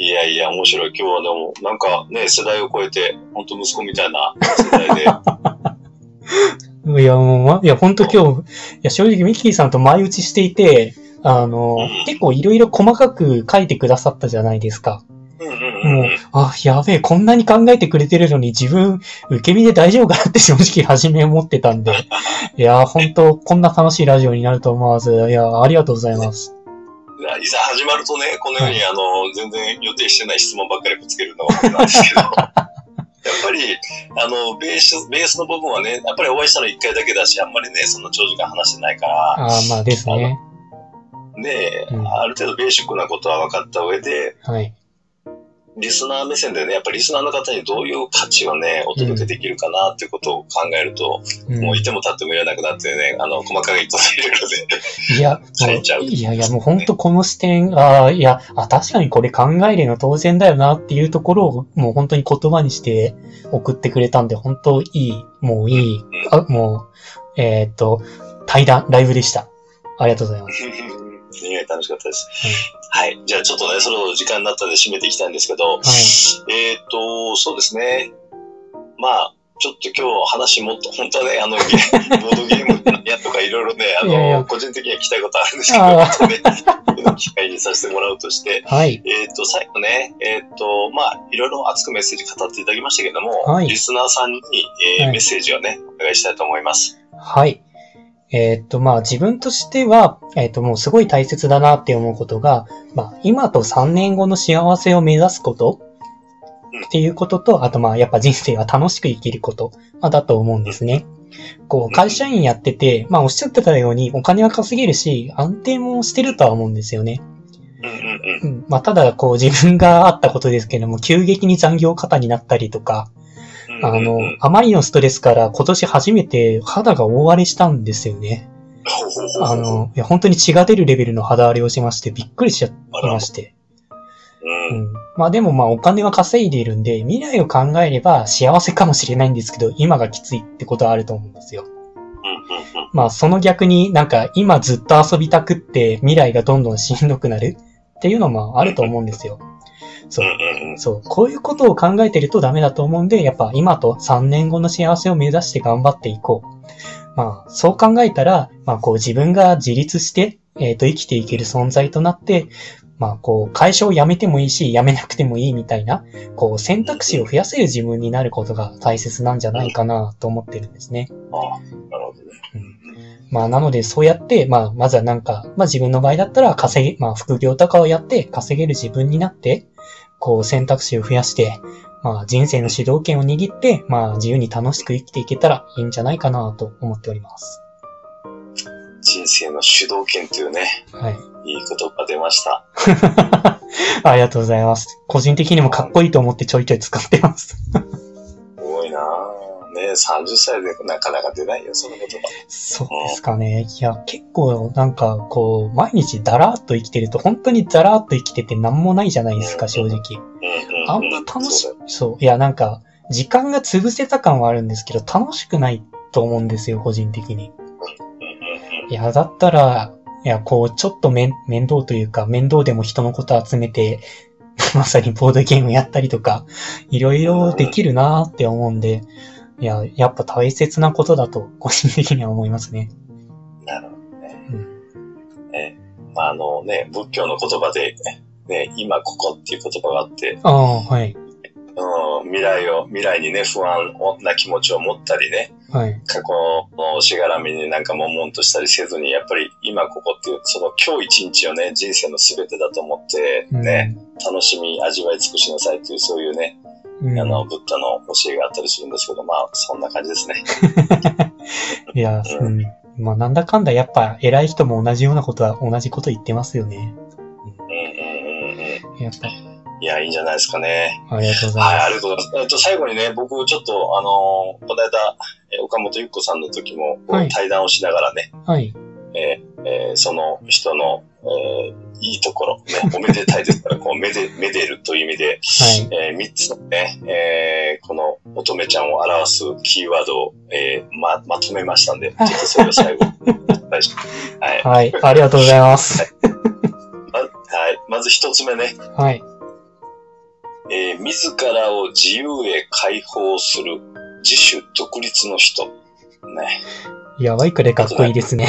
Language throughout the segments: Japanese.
いやいや、面白い。今日はでも、なんかね、世代を超えて、本当息子みたいな世代で。いや、もうま、いや、本当今日、いや、正直ミッキーさんと前打ちしていて、あの、うん結構いろいろ細かく書いてくださったじゃないですか。うんうんうんもう、あ、やべえ、こんなに考えてくれてるのに自分、受け身で大丈夫かなって 正直初め思ってたんで。いや、本当こんな楽しいラジオになると思わず、いや、ありがとうございます。いざ始まるとね、このように、あの、全然予定してない質問ばっかりぶつけるのが僕なんですけど。やっぱり、あの、ベース、ベースの部分はね、やっぱりお会いしたの1回だけだし、あんまりね、そんな長時間話してないから、ああ、まあですね。で、うんある程度ベーシックなことは分かった上で、はい。リスナー目線でね、やっぱりリスナーの方にどういう価値をね、お届けできるかなっていうことを考えると、うんもういても立ってもいらなくなってね、あの、細かいこと入れるので、いや、変えちゃういやいや、もう本当この視点、ああ、いや、あ、確かにこれ考えるの当然だよなっていうところを、もう本当に言葉にして送ってくれたんで、本当いい、もういい、あ、もう、えーっと、対談、ライブでした。ありがとうございます。いや楽しかったです。はい。じゃあちょっとね、そろそろ時間になったので締めていきたいんですけど、はい。えっ、と、そうですね。まあ、ちょっと今日話もっと、本当はね、あの、ゲーボードゲームやとかいろいろね、あの、いやいや個人的には聞きたいことあるんですけど、ね、この機会にさせてもらうとして、はい。えっ、と、最後ね、えっ、と、まあ、いろいろ熱くメッセージ語っていただきましたけども、はいリスナーさんに、えーはいメッセージをね、お願いしたいと思います。はい。えーっと、まあ自分としては、えーっと、もうすごい大切だなって思うことが、まあ今と3年後の幸せを目指すことっていうことと、あとまあやっぱ人生は楽しく生きること、まあ、だと思うんですね。こう、会社員やってて、まあおっしゃってたようにお金は稼げるし、安定もしてるとは思うんですよね。まあただこう自分があったことですけども、急激に残業過多になったりとか、あのあまりのストレスから今年初めて肌が大荒れしたんですよね。あの、いや、本当に血が出るレベルの肌荒れをしまして、びっくりしちゃいまして。う。うんん。まあでもまあお金は稼いでいるんで、未来を考えれば幸せかもしれないんですけど、今がきついってことはあると思うんですよ。まあその逆になんか今ずっと遊びたくって未来がどんどんしんどくなるっていうのもあると思うんですよ。そううん。うんうんそう。こういうことを考えてるとダメだと思うんで、やっぱ今と3年後の幸せを目指して頑張っていこう。まあ、そう考えたら、まあこう自分が自立して、えっ、と生きていける存在となって、まあこう会社を辞めてもいいし、辞めなくてもいいみたいな、こう選択肢を増やせる自分になることが大切なんじゃないかなと思ってるんですね。ああ、なるほどね。まあなのでそうやって、まあまずはなんか、まあ自分の場合だったら稼ぎ、まあ副業とかをやって稼げる自分になって、こう選択肢を増やして、まあ人生の主導権を握って、まあ自由に楽しく生きていけたらいいんじゃないかなと思っております。人生の主導権というね、はい。いい言葉出ました。ありがとうございます。個人的にもかっこいいと思ってちょいちょい使ってます。ね30歳でなかなか出ないよ、その言葉。そうですかね。いや、結構なんかこう、毎日だらーっと生きてると本当にだらーっと生きてて何もないじゃないですか、正直。あんま楽しそうそう。いや、なんか、時間が潰せた感はあるんですけど、楽しくないと思うんですよ、個人的に。いや、だったら、いや、こう、ちょっと面、面倒というか、面倒でも人のこと集めて、まさにボードゲームやったりとか、いろいろできるなーって思うんで、いや、やっぱ大切なことだと、個人的には思いますね。なるほどね。うん。ねまあ、あのね、仏教の言葉で、ね、今ここっていう言葉があって、ああ、はい。うん、未来を、未来にね、不安な気持ちを持ったりね、はい。過去のしがらみになんか悶々としたりせずに、やっぱり今ここっていう、その今日一日をね、人生の全てだと思って、うんね、楽しみ、味わい尽くしなさいという、そういうね、うんあの、ブッダの教えがあったりするんですけど、まあ、そんな感じですね。いや、うん。まあ、なんだかんだやっぱ偉い人も同じようなことは同じこと言ってますよね。うんうんうんうん。やっぱ、いや、いいんじゃないですかね。ありがとうございはい、ます。ありがとうございます。えっと、最後にね、僕、ちょっと、あのーこの間、え岡本ゆっ子さんの時も、対談をしながらね、はい。えーえーその人の、えーいいところ、ね、おめでたいですから、こう、めで、めでるという意味で、はい。えー三つのね、えーこの乙女ちゃんを表すキーワードを、えーま、まとめましたんで、ちょっとそれを最後、はい。はい。ありがとうございます。まはい。まず一つ目ね、はい。えー自らを自由へ解放する自主独立の人。ね。やばいくらいかっこいいですね。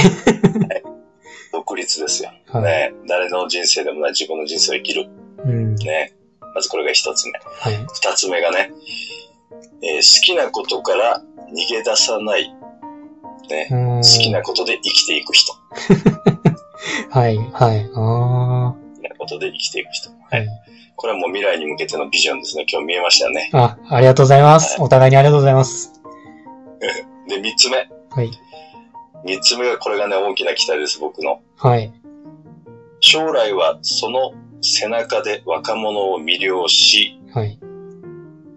独立ですよ。はい。ね。誰の人生でもない自分の人生を生きる。うん。ね。まずこれが一つ目。はい。二つ目がね、えー好きなことから逃げ出さない。ね。好きなことで生きていく人。はい、はい。あ好きなことで生きていく人。ー。はい。これはもう未来に向けてのビジョンですね。今日見えましたよね。あ、ありがとうございます。お互いにありがとうございます。で、三つ目。はい。三つ目がこれがね、大きな期待です、僕の。はい。将来はその背中で若者を魅了し、はい。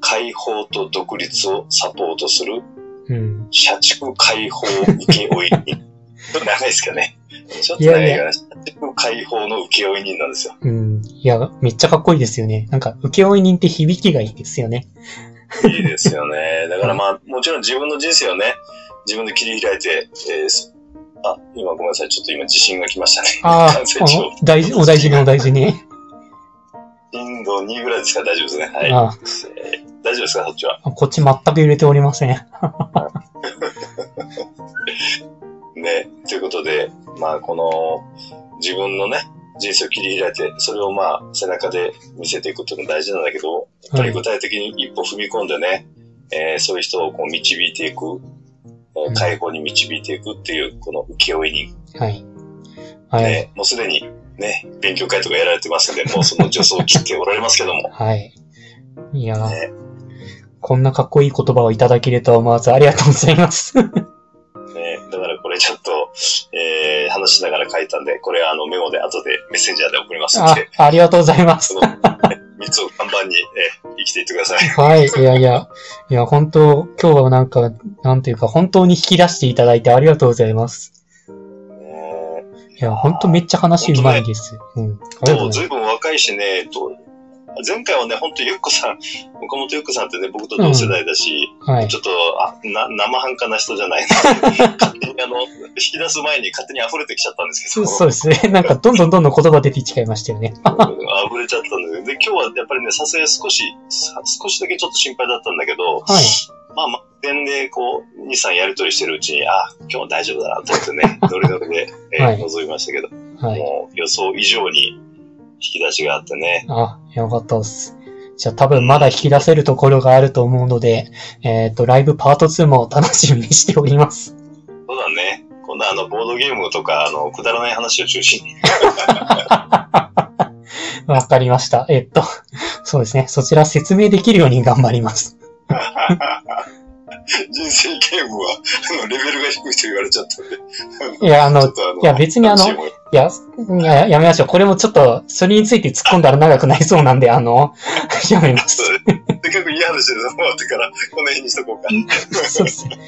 解放と独立をサポートするうん。社畜解放請負人。ちょっと長いですかね。ちょっと長いかな。社畜解放の請負人なんですよ。うん。いや、めっちゃかっこいいですよね。なんか、請負人って響きがいいですよね。いいですよね。だからまあ、もちろん自分の人生をね、自分で切り開いて、えーすあ、今ごめんなさい。ちょっと今地震が来ましたね。ああ、お大事、お大事にお大事に。震度2ぐらいですか？大丈夫ですね。はい。あえー大丈夫ですか？そっちは？こっち全く揺れておりません。ね。ということで、まあ、この、自分のね、人生を切り開いて、それをまあ、背中で見せていくっていうのも大事なんだけど、やっぱり具体的に一歩踏み込んでね、えーそういう人をこう導いていく、えー介護に導いていくっていう、この請負人。はい。はい。ね、もうすでにね、勉強会とかやられてますんで、もうその助走を切っておられますけども、はい。いやー、ねこんなかっこいい言葉をいただけるとは思わずありがとうございます。ね、だからこれちょっと、えー話しながら書いたんで、これはあのメモで後でメッセンジャーで送りますんあで、、ありがとうございます そ。の3つを看板に、えー生きていってください。はい。いやいや、いや、本当今日はなんか、なんていうか、本当に引き出していただいてありがとうございます。ねいや、本当めっちゃ話うまいです。うん。ありがとうそう、ございます。ずいぶん若いしね、と前回はね、本当ゆっこさん、岡本ゆっこさんってね、僕と同世代だし、はいち。ょっと、あ、な、生半可な人じゃないので、勝手にあの、引き出す前に勝手に溢れてきちゃったんですけど、そうですね。なんか、どんどんどんどん言葉出てきちゃいましたよね。溢れちゃったんで、で、今日はやっぱりね、さすがに少し、さ少しだけちょっと心配だったんだけど、はい。まあ、まあ、点でこう、2、3やりとりしてるうちに、あ、今日は大丈夫だなと思ってね、ノリノリで、えーはい覗みましたけど、はい。もう予想以上に引き出しがあってね、あ、よかったです。じゃあ多分まだ引き出せるところがあると思うので、えっ、と、ライブパート2も楽しみにしております。あの、ボードゲームとか、あの、くだらない話を中心に。わかりました。えっと、そうですね。そちら説明できるように頑張ります。人生ゲームは、あの、レベルが低いと言われちゃったんで。いや、あの、いや別にあのいや、いや、やめましょう。これもちょっと、それについて突っ込んだら長くなりそうなんで、あの、やめます。せっかくいい話で終わってから、この辺にしとこうか。そうですね。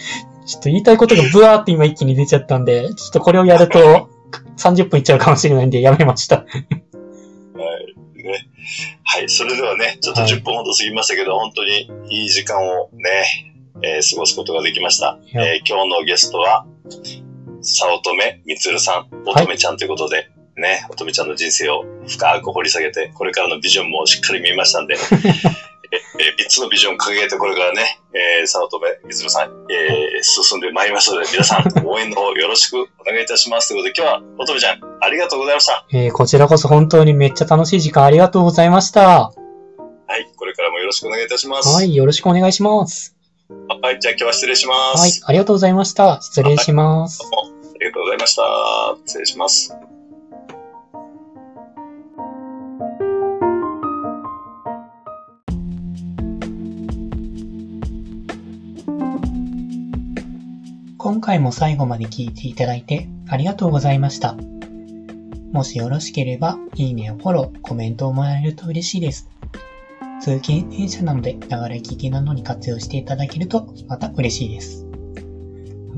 ちょっと言いたいことがブワーって今一気に出ちゃったんで、ちょっとこれをやると30分いっちゃうかもしれないんでやめました。はい。ね。はい。それではね、ちょっとはい10分ほど過ぎましたけど、本当にいい時間をね、えー過ごすことができました。えー今日のゲストは、早乙女みつるさん、乙女ちゃんということで、ね、乙女ちゃんの人生を深く掘り下げて、これからのビジョンもしっかり見えましたんで、ええ3つのビジョンを掲げて、これからね、えー、早乙女みつるさん、えー進んでまいりますので、皆さん、応援の方よろしくお願いいたします。ということで、今日は乙女ちゃん、ありがとうございました。えーこちらこそ本当にめっちゃ楽しい時間ありがとうございました。はい、これからもよろしくお願いいたします。はい、よろしくお願いします。はい、じゃあ今日は失礼します。はい、ありがとうございました。失礼します。どうもありがとうございました。失礼します。今回も最後まで聞いていただいてありがとうございました。もしよろしければ、いいねやフォロー、コメントをもらえると嬉しいです。通勤電車なので、ながら聞きなどに活用していただけると、また嬉しいです。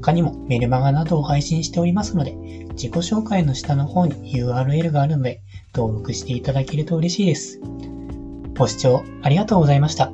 他にもメルマガなどを配信しておりますので、自己紹介の下の方に URL があるので、登録していただけると嬉しいです。ご視聴ありがとうございました。